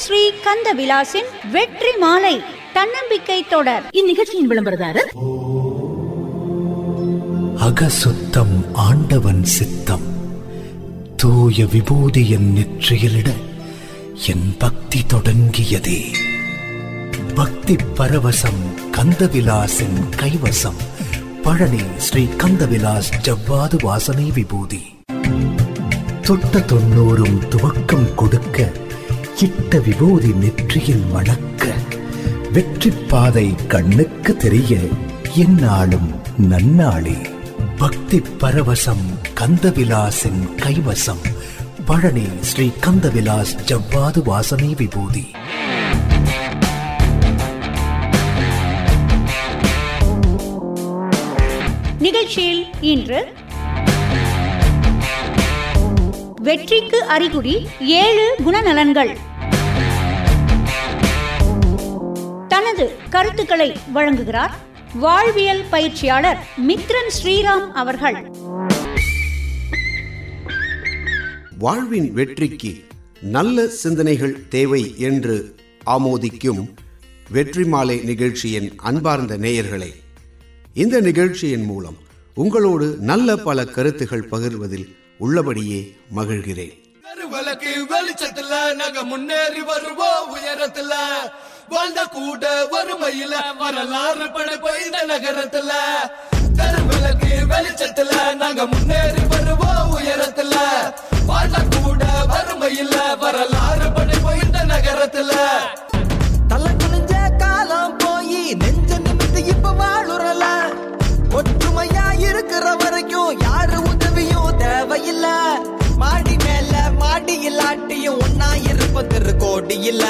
ஸ்ரீ கந்த விலாசின் வெற்றி மாலை தன்னம்பிக்கை தொடர். இந்நிகழ்ச்சியின் விளம்பரதாரர் அகசுத்தம் ஆண்டவன் சித்தம். தூய விபூதி என் நெற்றியிலிட என் பக்தி தொடங்கியதே. பக்தி பரவசம் கந்தவிலாசின் கைவசம். பழனி ஸ்ரீ கந்தவிலாஸ் ஜவ்வாது வாசனை விபூதி. தொட்ட தொண்ணூறும் துவக்கம் கொடுக்க இட்ட விபூதி நெற்றியில் மணக்க வெற்றி பாதை கண்ணுக்கு தெரிய எந்நாளும் நன்னாளே. பக்தி பரவசம் கந்தவிலாசின் கைவசம். பழனி ஸ்ரீ கந்தவிலாஸ் ஜவ்வாது வாசனை விபூதி. நிகழ்ச்சியில் இன்று வெற்றிக்கு அறிகுறி ஏழு குணநலன்கள். தனது கருத்துக்களை வழங்குகிறார் வாழ்வியல் பயிற்சியாளர் மித்ரன் ஸ்ரீராம் அவர்கள். வாழ்வின் வெற்றிக்கு நல்ல சிந்தனைகள் தேவை என்று ஆமோதிக்கும் வெற்றி மாலை நிகழ்ச்சியின் அன்பார்ந்த நேயர்களே இந்த நிகழ்ச்சியின் மூலம் உங்களோடு நல்ல பல கருத்துகள் பகிர்வதில் உள்ளபடியே மகிழ்கிறேன். வெளிச்சத்துல நாங்க முன்னேறி வருவோம் உயரத்துல. வாழ்ந்த கூட வறுமையில வரலாறு படைப்ப இந்த நகரத்துல. கருவலக்கு வெளிச்சத்துல நாங்க முன்னேறி வருவோம் உயரத்துல. வாழ்ந்த கூட வறுமையில வரலாறு படைப்ப இந்த நகரத்துல. தலை குனிஞ்ச காலம் போய் நெஞ்ச நிமித்து இப்ப வாழுறல. ஒற்றுமையா இருக்கிற வரைக்கும் யாரு உதவியும் தேவையில்லை. மாடி மேல மாடி இல்லாட்டியும் ஒன்னா கோடி இல்ல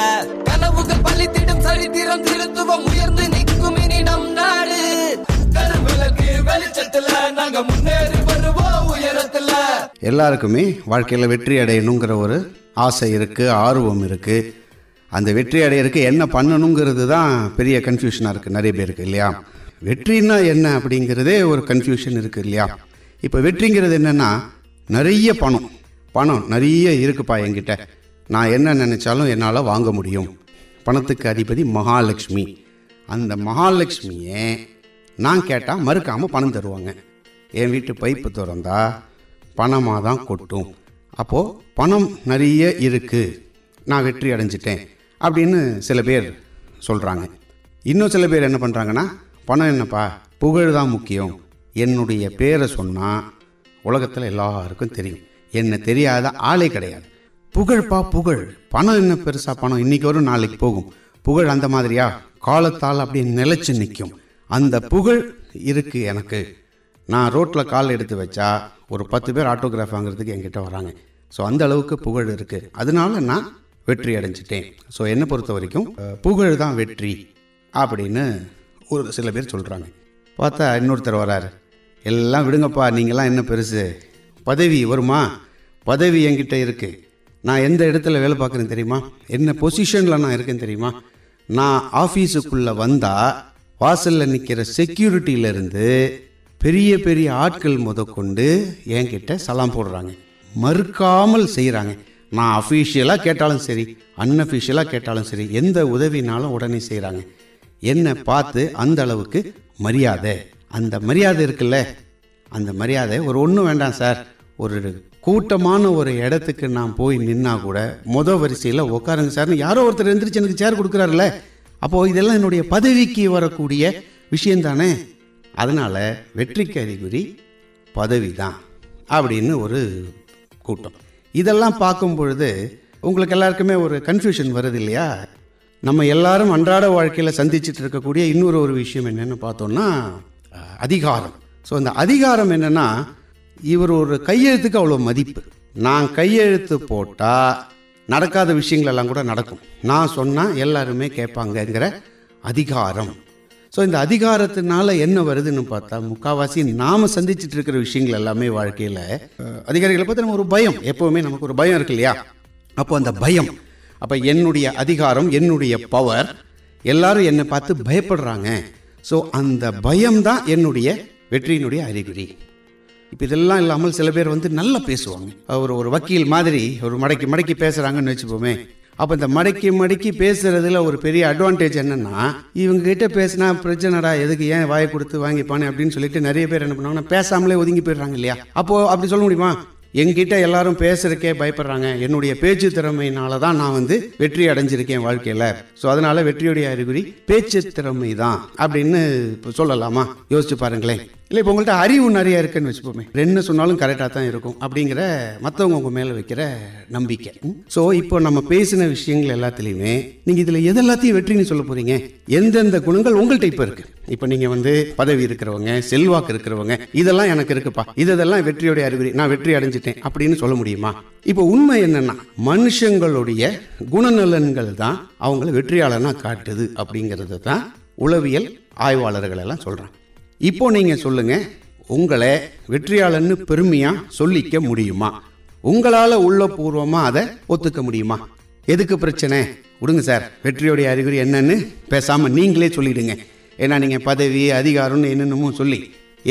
கனவுகள் பலித்திடும் சரித்திரம் திருத்துவம் உயர்ந்து நிற்கும் இனி நம் நாடு கருவிளக்கு வெளிச்சத்துல நாங்க முன்னேறி வருவோம் உயரத்துல. எல்லாருக்குமே வாழ்க்கையில் வெற்றி அடையணுங்கிற ஒரு ஆசை இருக்குது ஆர்வம் இருக்குது அந்த வெற்றி அடையிறதுக்கு என்ன பண்ணணுங்கிறது தான் பெரிய கன்ஃபியூஷனாக இருக்குது நிறைய பேருக்கு இல்லையா? வெற்றின்னா என்ன அப்படிங்கிறதே ஒரு கன்ஃபியூஷன் இருக்குது இல்லையா? இப்போ வெற்றிங்கிறது என்னென்னா நிறைய பணம். பணம் நிறைய இருக்குப்பா என்கிட்ட. நான் என்ன நினச்சாலும் என்னால் வாங்க முடியும். பணத்துக்கு அதிபதி மகாலட்சுமி. அந்த மகாலட்சுமியை நான் கேட்டால் மறுக்காமல் பணம் தருவாங்க. என் வீட்டு பைப்பு திறந்தா பணமாக தான் கொட்டும். அப்போது பணம் நிறைய இருக்குது நான் வெற்றி அடைஞ்சிட்டேன் அப்படின்னு சில பேர் சொல்கிறாங்க இன்னும் சில பேர் என்ன பண்ணுறாங்கன்னா பணம் என்னப்பா? புகழ் தான் முக்கியம். என்னுடைய பேரை சொன்னால் உலகத்தில் எல்லாருக்கும் தெரியும். என்ன தெரியாத ஆளே கிடையாது. புகழ்ப்பா புகழ். பணம் என்ன பெருசா பணம்? இன்னைக்கு வரும் நாளைக்கு போகும். புகழ் அந்த மாதிரியா? காலத்தால் அப்படியே நிலைச்சு நிற்கும். அந்த புகழ் இருக்கு எனக்கு. நான் ரோட்டில் கால் எடுத்து வச்சா ஒரு பத்து பேர் ஆட்டோகிராஃப் வாங்குறதுக்கு என்கிட்ட வராங்க. ஸோ அந்த அளவுக்கு புகழ் இருக்குது அதனால நான் வெற்றி அடைஞ்சிட்டேன். ஸோ என்னை பொறுத்த வரைக்கும் புகழ் தான் வெற்றி அப்படின்னு ஒரு சில பேர் சொல்கிறாங்க பார்த்தா இன்னொருத்தர் வராரு. எல்லாம் விடுங்கப்பா நீங்களாம் என்ன பெருசு? பதவி வருமா? பதவி என்கிட்ட இருக்குது நான் எந்த இடத்துல வேலை பார்க்குறேன் தெரியுமா? என்ன பொசிஷனில் நான் இருக்கேன் தெரியுமா? நான் ஆஃபீஸுக்குள்ளே வந்தால் வாசலில் நிற்கிற செக்யூரிட்டியிலேருந்து பெரிய பெரிய ஆட்கள் முதற்கொண்டு என்கிட்ட சலாம் போடுறாங்க. மறுக்காமல் செய்கிறாங்க நான் அஃபீஷியலாக கேட்டாலும் சரி அன்அஃபீஷியலாக கேட்டாலும் சரி எந்த உதவினாலும் உடனே செய்கிறாங்க என்னை பார்த்து அந்த அளவுக்கு மரியாதை. அந்த மரியாதை இருக்குல்ல? அந்த மரியாதை ஒரு ஒன்றும் வேண்டாம் சார். ஒரு கூட்டமான ஒரு இடத்துக்கு நான் போய் நின்னா கூட முத வரிசையில் உட்காருங்க சார்னு யாரோ ஒருத்தர் எந்திரிச்சு எனக்கு சேர் கொடுக்குறாருல்ல அப்போது இதெல்லாம் என்னுடைய பதவிக்கு வரக்கூடிய விஷயம் தானே? அதனால் வெற்றிக்கு அறிகுறி பதவி தான் அப்படின்னு ஒரு கூட்டம். இதெல்லாம் பார்க்கும் பொழுது உங்களுக்கு எல்லாருக்குமே ஒரு கன்ஃபியூஷன் வருது இல்லையா? நம்ம எல்லாரும் அன்றாட வாழ்க்கையில் சந்திச்சுட்டு இருக்கக்கூடிய இன்னொரு ஒரு விஷயம் என்னென்னு பார்த்தோம்னா அதிகாரம். ஸோ அந்த அதிகாரம் என்னன்னா இவர் ஒரு கையெழுத்துக்கு அவ்வளோ மதிப்பு. நான் கையெழுத்து போட்டால் நடக்காத விஷயங்களெல்லாம் கூட நடக்கும். நான் சொன்னால் எல்லாருமே கேட்பாங்கங்கிற அதிகாரம். ஸோ இந்த அதிகாரத்தினால என்ன வருதுன்னு பார்த்தா முக்காவாசி நாம் சந்திச்சுட்டு இருக்கிற விஷயங்கள் எல்லாமே வாழ்க்கையில் அதிகாரிகளை பார்த்து நம்ம ஒரு பயம். எப்போவுமே நமக்கு ஒரு பயம் இருக்கு இல்லையா? அப்போ அந்த பயம். அப்போ என்னுடைய அதிகாரம் என்னுடைய பவர் எல்லாரும் என்னை பார்த்து பயப்படுறாங்க. ஸோ அந்த பயம்தான் என்னுடைய வெற்றியினுடைய அறிகுறி. இப்போ இதெல்லாம் இல்லாமல் சில பேர் வந்து நல்லா பேசுவாங்க. ஒரு ஒரு வக்கீல் மாதிரி ஒரு மடக்கி மடக்கி பேசுகிறாங்கன்னு வச்சுப்போமே அப்போ இந்த மடக்கி மடக்கி பேசுறதுல ஒரு பெரிய அட்வான்டேஜ் என்னன்னா இவங்க கிட்ட பேசினா பிரச்சனைடா எதுக்கு ஏன் வாயை கொடுத்து வாங்கிப்பானே அப்படின்னு சொல்லிட்டு நிறைய பேர் என்ன பண்ணுவாங்கன்னா பேசாமலே ஒதுங்கி போயிடுறாங்க இல்லையா? அப்போ அப்படி சொல்ல முடியுமா? எங்கிட்ட எல்லாரும் பேசுறதுக்கே பயப்படுறாங்க. என்னுடைய பேச்சு திறமையினால தான் நான் வந்து வெற்றி அடைஞ்சிருக்கேன் வாழ்க்கையில். ஸோ அதனால வெற்றியுடைய அறிகுறி பேச்சு திறமை தான் அப்படின்னு இப்போ சொல்லலாமா? யோசிச்சு பாருங்களேன். இல்லை இப்போ உங்கள்கிட்ட அறிவு நிறைய இருக்குன்னு வச்சுப்போமே ரெண்டு சொன்னாலும் கரெக்டாக தான் இருக்கும் அப்படிங்கிற மற்றவங்க உங்கள் மேலே வைக்கிற நம்பிக்கை. ஸோ இப்போ நம்ம பேசின விஷயங்கள் எல்லாத்துலேயுமே நீங்கள் இதில் எதெல்லாத்தையும் வெற்றின்னு சொல்ல போகிறீங்க எந்தெந்த குணங்கள் உங்கள்கிட்ட இப்போ இருக்குது இப்போ நீங்கள் வந்து பதவி இருக்கிறவங்க செல்வாக்கு இருக்கிறவங்க இதெல்லாம் எனக்கு இருக்குப்பா. இதெல்லாம் வெற்றியுடைய அறிகுறி. நான் வெற்றி அடைஞ்சிட்டேன் அப்படின்னு சொல்ல முடியுமா? இப்போ உண்மை என்னன்னா மனுஷங்களுடைய குணநலன்கள் தான் அவங்கள வெற்றியாளனா காட்டுது அப்படிங்கிறது தான் உளவியல் ஆய்வாளர்கள் எல்லாம் சொல்கிறாங்க இப்போ நீங்கள் சொல்லுங்க உங்களை வெற்றியாளன்னு பெருமையாக சொல்லிக்க முடியுமா? உங்களால் உள்ளபூர்வமாக அதை ஒத்துக்க முடியுமா? எதுக்கு பிரச்சனை? விடுங்க சார் வெற்றியோடைய அறிகுறி என்னன்னு பேசாமல் நீங்களே சொல்லிடுங்க. ஏன்னா நீங்கள் பதவி அதிகாரம்னு என்னென்னமோ சொல்லி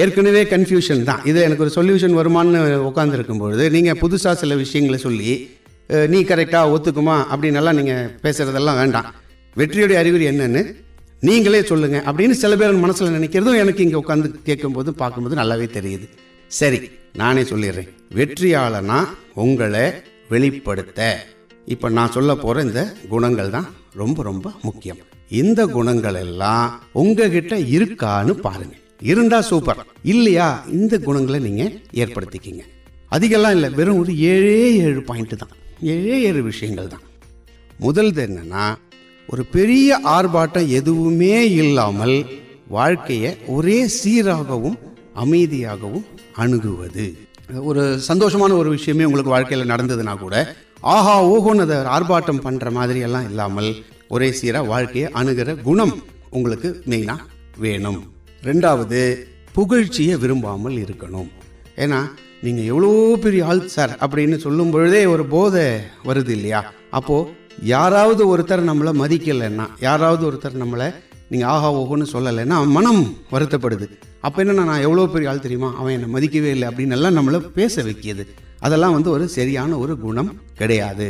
ஏற்கனவே கன்ஃபியூஷன் தான். இது எனக்கு ஒரு சொல்யூஷன் வருமானு உட்காந்துருக்கும் பொழுது நீங்கள் புதுசாக சில விஷயங்களை சொல்லி நீ கரெக்டாக ஒத்துக்குமா? அப்படின்னெல்லாம் நீங்கள் பேசுகிறதெல்லாம் வேண்டாம். வெற்றியுடைய அறிகுறி என்னன்னு நீங்களே சொல்லுங்க அப்படின்னு சில பேர் மனசுல நினைக்கிறதும் எனக்கு இங்க உட்காந்து கேட்கும்போது பார்க்கும்போது நல்லாவே தெரியுது. சரி நானே சொல்லிடுறேன். வெற்றியாளனா உங்களை வெளிப்படுத்த. இப்போ நான் சொல்ல போற இந்த குணங்கள் தான் ரொம்ப ரொம்ப முக்கியம். இந்த குணங்கள் எல்லாம் உங்ககிட்ட இருக்கான்னு பாருங்க. இருந்தா சூப்பர். இல்லையா இந்த குணங்களை நீங்க ஏற்படுத்திக்கிங்க. அதிகம்லாம் இல்லை வெறும் ஒரு ஏழே ஏழு பாயிண்ட் தான். ஏழே ஏழு விஷயங்கள் தான். முதல்து என்னன்னா ஒரு பெரிய ஆர்ப்பாட்டம் எதுவுமே இல்லாமல் வாழ்க்கையை ஒரே சீராகவும் அமைதியாகவும் அணுகுவது. ஒரு சந்தோஷமான ஒரு விஷயமே உங்களுக்கு வாழ்க்கையில் நடந்ததுன்னா கூட ஆஹா ஓஹோன்னு அதை ஆர்ப்பாட்டம் பண்ணுற மாதிரி எல்லாம் இல்லாமல் ஒரே சீராக வாழ்க்கையை அணுகிற குணம் உங்களுக்கு மெயினாக வேணும். ரெண்டாவது புகழ்ச்சியை விரும்பாமல் இருக்கணும். ஏன்னா நீங்கள் எவ்வளோ பெரிய ஆள் சார் அப்படின்னு சொல்லும் பொழுதே ஒரு போதை வருது இல்லையா? அப்போது யாராவது ஒருத்தர் நம்மளை மதிக்கலைன்னா யாராவது ஒருத்தர் நம்மளை நீங்கள் ஆஹா ஓஹோன்னு சொல்லலைன்னா அவன் மனம் வருத்தப்படுது. அப்போ என்னென்னா நான் எவ்வளோ பெரிய ஆள் தெரியுமா? அவன் என்னை மதிக்கவே இல்லை அப்படின்னு எல்லாம் நம்மளை பேச வைக்கியது அதெல்லாம் வந்து ஒரு சரியான ஒரு குணம் கிடையாது.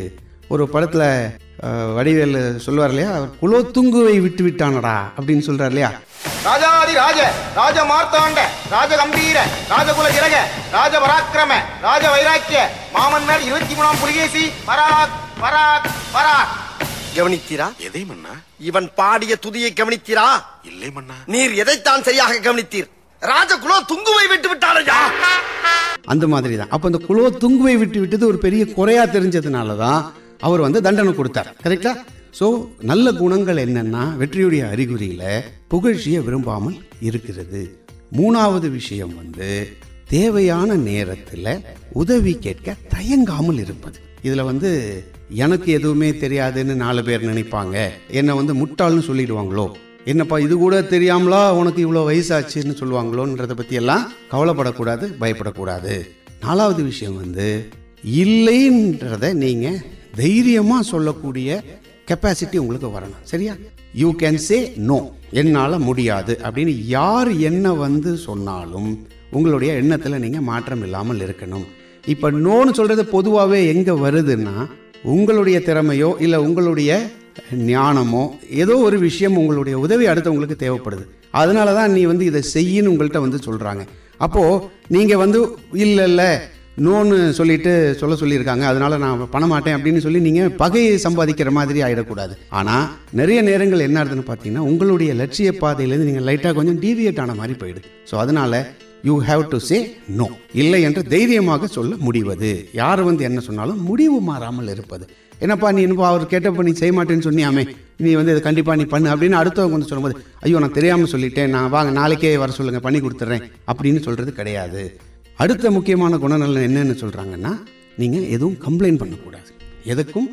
ஒரு படத்தில் வடிவேல் சொல்லுவார் இல்லையா? அவர் குலோத்துங்குவை விட்டு விட்டானடா அப்படின்னு சொல்கிறார் இல்லையா? ராஜாதி ராஜ ராஜ மார்த்தாண்ட ராஜ கம்பீர ராஜகுல திலக ராஜ பராக்கிரம ராஜ வைராக்கிய மாமன்னர் இருபத்தி மூணாம் புலிகேசி பராக் பராக் பராக் கவனித்தீரா? எதை மன்னா? இவன் பாடிய துதியை கவனித்தீரா? இல்லை மன்னா. நீர் எதைத்தான் சரியாக கவனித்தீர்? ராஜகுலோ துங்குவை விட்டு விட்டாரையா அந்த மாதிரி தான் அப்போ அந்த குலோ துங்குவை விட்டு விட்டது ஒரு பெரிய குறையா தெரிஞ்சதுனால தான் அவர் வந்து தண்டனை கொடுத்தார். கரெக்டா ஸோ நல்ல குணங்கள் என்னன்னா வெற்றியுடைய அறிகுறியில புகழ்ச்சியை விரும்பாமல் இருக்கிறது. மூணாவது விஷயம் வந்து தேவையான நேரத்தில் உதவி கேட்க தயங்காமல் இருப்பது. இதில் வந்து எனக்கு எதுவுமே தெரியாதுன்னு நாலு பேர் நினைப்பாங்க. என்னை வந்து முட்டாள்னு சொல்லிடுவாங்களோ? என்னப்பா இது கூட தெரியாமலா உனக்கு இவ்வளோ வயசாச்சுன்னு சொல்லுவாங்களோன்றத பற்றி எல்லாம் கவலைப்படக்கூடாது பயப்படக்கூடாது. நாலாவது விஷயம் வந்து இல்லைன்றத நீங்கள் தைரியமாக சொல்லக்கூடிய கெப்பாசிட்டி உங்களுக்கு வரணும். சரியா? யூ கேன் சே நோ என்னால் முடியாது. அப்படின்னு யார் என்ன வந்து சொன்னாலும் உங்களுடைய எண்ணத்தில் நீங்கள் மாற்றம் இல்லாமல் இருக்கணும். இப்போ நோன்னு சொல்கிறது பொதுவாகவே எங்கே வருதுன்னா உங்களுடைய திறமையோ இல்லை உங்களுடைய ஞானமோ ஏதோ ஒரு விஷயம் உங்களுடைய உதவி அடுத்தவங்களுக்கு தேவைப்படுது. அதனால தான் நீ வந்து இதை செய்யின்னு உங்கள்கிட்ட வந்து சொல்கிறாங்க அப்போது நீங்கள் வந்து இல்லை இல்லை நோன்னு சொல்லிட்டு சொல்ல சொல்லியிருக்காங்க. அதனால நான் பண்ண மாட்டேன் அப்படின்னு சொல்லி நீங்கள் பகையை சம்பாதிக்கிற மாதிரி ஆகிடக்கூடாது ஆனால் நிறைய நேரங்கள் என்ன ஆகுதுன்னு பார்த்தீங்கன்னா உங்களுடைய லட்சிய பாதையிலேருந்து நீங்கள் லைட்டாக கொஞ்சம் டீவியேட் ஆன மாதிரி போயிடுது. ஸோ அதனால் you have to say no இல்லை என்று தைரியமாக சொல்ல முடிவது. யார் வந்து என்ன சொன்னாலும் முடிவு மாறாமல் இருப்பது. என்னப்பா நீ என்னப்பா அவர் கேட்டப்ப நீ செய்ய மாட்டேன்னு சொன்னியாமே. நீ வந்து இதை கண்டிப்பாக நீ பண்ணு அப்படின்னு அடுத்தவங்க வந்து சொல்லும்போது ஐயோ நான் தெரியாமல் சொல்லிட்டேன். நான் வாங்க நாளைக்கே வர சொல்லுங்கள் பண்ணி கொடுத்துட்றேன். அப்படின்னு சொல்கிறது கிடையாது. அடுத்த முக்கியமான குணநலன் என்னென்னு சொல்கிறாங்கன்னா நீங்கள் எதுவும் கம்ப்ளைண்ட் பண்ணக்கூடாது. எதுக்கும்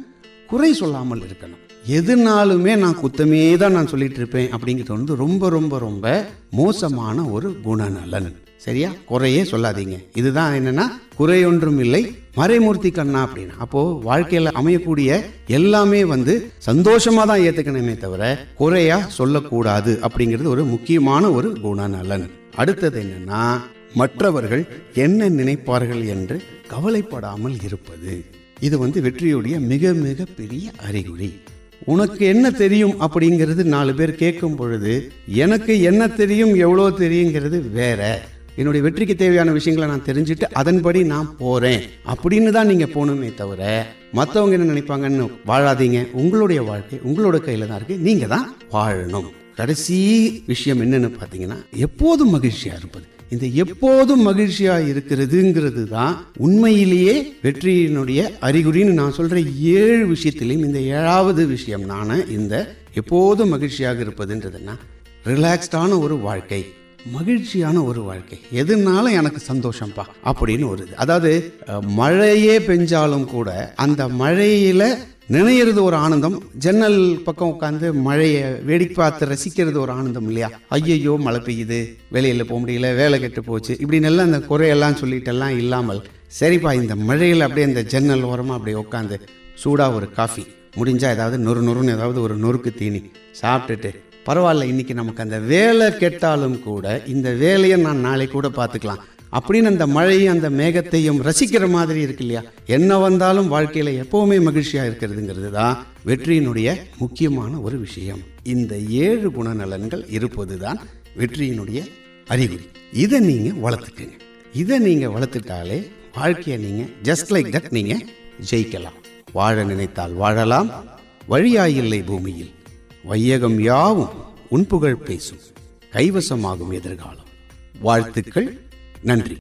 குறை சொல்லாமல் இருக்கணும். எதுனாலுமே நான் குத்தமே தான் நான் சொல்லிட்டு இருப்பேன் அப்படிங்கிறது வந்து ரொம்ப ரொம்ப ரொம்ப மோசமான ஒரு குணநலன். சரியா? குறையே சொல்லாதீங்க. இதுதான் என்னன்னா குறையொன்றும் இல்லை மறைமூர்த்தி கண்ணா அப்படின்னா. அப்போ வாழ்க்கையில அமையக்கூடிய எல்லாமே வந்து சந்தோஷமா தான் ஏத்துக்கணுமே தவிர குறையா சொல்லக்கூடாது அப்படிங்கிறது ஒரு முக்கியமான ஒரு குணநலன். அடுத்தது என்னன்னா மற்றவர்கள் என்ன நினைப்பார்கள் என்று கவலைப்படாமல் இருப்பது. இது வந்து வெற்றியுடைய மிக மிக பெரிய அறிகுறி. உனக்கு என்ன தெரியும் அப்படிங்கிறது நாலு பேர் கேட்கும் பொழுது எனக்கு என்ன தெரியும் எவ்வளோ தெரியுங்கிறது வேற. என்னுடைய வெற்றிக்கு தேவையான விஷயங்களை நான் தெரிஞ்சுட்டு அதன்படி நான் போறேன். அப்படின்னு தான் நீங்க போகணுமே தவிர மற்றவங்க என்ன நினைப்பாங்கன்னு வாழாதீங்க. உங்களுடைய வாழ்க்கை உங்களோட கையில தான் இருக்கு. நீங்க தான் வாழணும். கடைசி விஷயம் என்னன்னு பார்த்தீங்கன்னா எப்போதும் மகிழ்ச்சியா இருப்பது. இந்த எப்போதும் மகிழ்ச்சியா இருக்கிறதுங்கிறது தான் உண்மையிலேயே வெற்றியினுடைய அறிகுறின்னு நான் சொல்ற ஏழு விஷயத்திலையும் இந்த ஏழாவது விஷயம் நான இந்த எப்போதும் மகிழ்ச்சியாக இருப்பதுன்றதுன்னா ரிலாக்ஸ்டான ஒரு வாழ்க்கை. மகிழ்ச்சியான ஒரு வாழ்க்கை. எதுனாலும் எனக்கு சந்தோஷம்ப்பா அப்படின்னு ஒரு இது. அதாவது மழையே பெஞ்சாலும் கூட அந்த மழையில நினைகிறது ஒரு ஆனந்தம். ஜன்னல் பக்கம் உட்காந்து மழையை வேடிக்கை பார்த்து ரசிக்கிறது ஒரு ஆனந்தம் இல்லையா? ஐயையோ மழை பெய்யுது. வெளியில் போக முடியல வேலை கெட்டு போச்சு. இப்படின்னு எல்லாம் அந்த குறையெல்லாம் சொல்லிட்டெல்லாம் இல்லாமல் சரிப்பா இந்த மழையில் அப்படியே இந்த ஜன்னல் ஓரமாக அப்படியே உட்காந்து சூடாக ஒரு காஃபி. முடிஞ்சால் ஏதாவது நொறு நொறுன்னு ஏதாவது ஒரு நொறுக்கு தீனி சாப்பிட்டுட்டு பரவாயில்ல இன்னைக்கு நமக்கு அந்த வேலை கெட்டாலும் கூட இந்த வேலையை நான் நாளை கூட பார்த்துக்கலாம். அப்படின்னு அந்த மழையும் அந்த மேகத்தையும் ரசிக்கிற மாதிரி இருக்கு இல்லையா? என்ன வந்தாலும் வாழ்க்கையில எப்பவுமே மகிழ்ச்சியா இருக்கிறதுங்கிறது தான் வெற்றியினுடைய முக்கியமான ஒரு விஷயம். இந்த ஏழு குணநலன்கள் இருப்பது தான் வெற்றியினுடைய அறிகுறி. இதை நீங்க வளர்த்துக்குங்க. இதை நீங்க வளர்த்துட்டாலே வாழ்க்கையை நீங்க ஜஸ்ட் லைக் தட் நீங்க ஜெயிக்கலாம். வாழ நினைத்தால் வாழலாம். வழியாயில்லை பூமியில். வையகம் யாவும் உன் புகழ் பேசும். கைவசமாகும் எதிர்காலம். வாழ்த்துக்கள். நன்றி.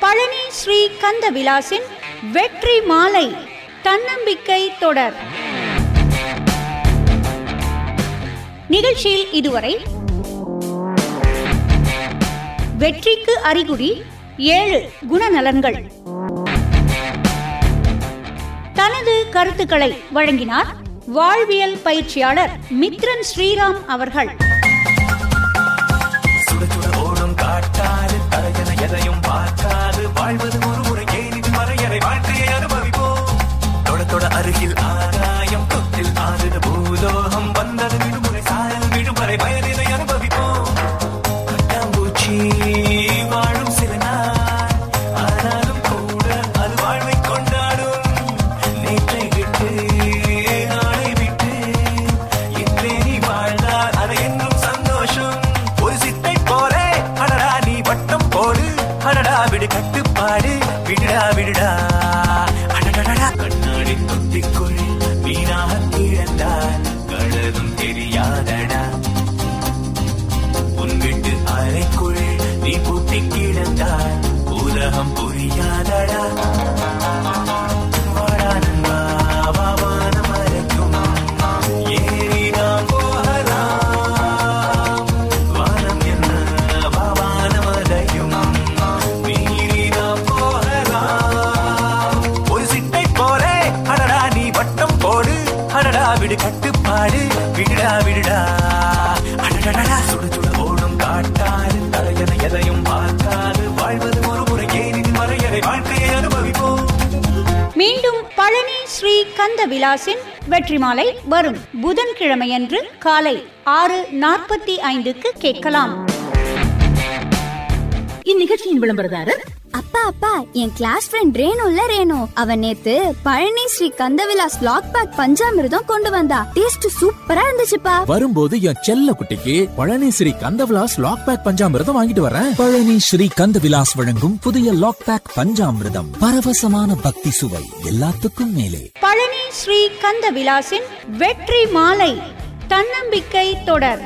பழனி ஸ்ரீ கந்த விலாசின் வெற்றி மாலை தன்னம்பிக்கை தொடர். நிகழ்ச்சியில் இதுவரை வெற்றிக்கு அறிகுறி ஏழு குணநலன்கள். தனது கருத்துக்களை வழங்கினார் வாழ்வியல் பயிற்சியாளர் மித்ரன் ஸ்ரீராம் அவர்கள். அருகில் சுட ஒன்றும் தெரியாதடா. உன் வீட்டு அறைக்குள் நீ பூட்டி கிடந்தாய். உலகம் புரியாதடா. வாடா கட்டு வா வானம் வரைக்கும் ஏறி நாம் போகலாம். வானம் என்ன, வா வானம் அதையும் மீறி நாம் போகலாம். ஒரு சிட்டை போலே அடடா நீ வட்டம் போடு அடடா விடு கட்டுப்பாடு விடுடா. விடுடா அடடடடா சுட சுட ஓடும் காட்டாது தலையன எதையும் பார்க்காது. வாழ்வது ஒரு முறை. ஏனின் மறையறை வாழ்க்கையை அனுபவிப்போம். மீண்டும் பழனி ஸ்ரீ கந்த விலாசின் வெற்றி மாலை வரும் புதன்கிழமையன்று காலை ஆறு நாற்பத்தி ஐந்துக்கு கேட்கலாம். இந்நிகழ்ச்சியின் விளம்பரதாரர் அப்பா அப்பா என் கிளாஸ் ஃப்ரெண்ட் ரேணுல ரேணு. அவ நேத்து பழனி ஸ்ரீ கந்தவிலாஸ் லாக் பேக் பஞ்சாமிர்தம் கொண்டு வந்தா. டேஸ்ட் சூப்பரா இருந்துச்சுப்பா. வரும்போது என் செல்ல குட்டிக்கு பழனி ஸ்ரீ கந்தவிலாஸ் லாக் பேக் பஞ்சாமிர்தம் வாங்கிட்டு வரேன். பழனி ஸ்ரீ கந்தவிலாஸ் வழங்கும் புதிய லாக் பேக் பஞ்சாமிர்தம். பரவசமான பக்தி சுவை எல்லாத்துக்கும் மேலே. பழனி ஸ்ரீ கந்த விலாசின் வெற்றி மாலை. தன்னம்பிக்கை தொடர்.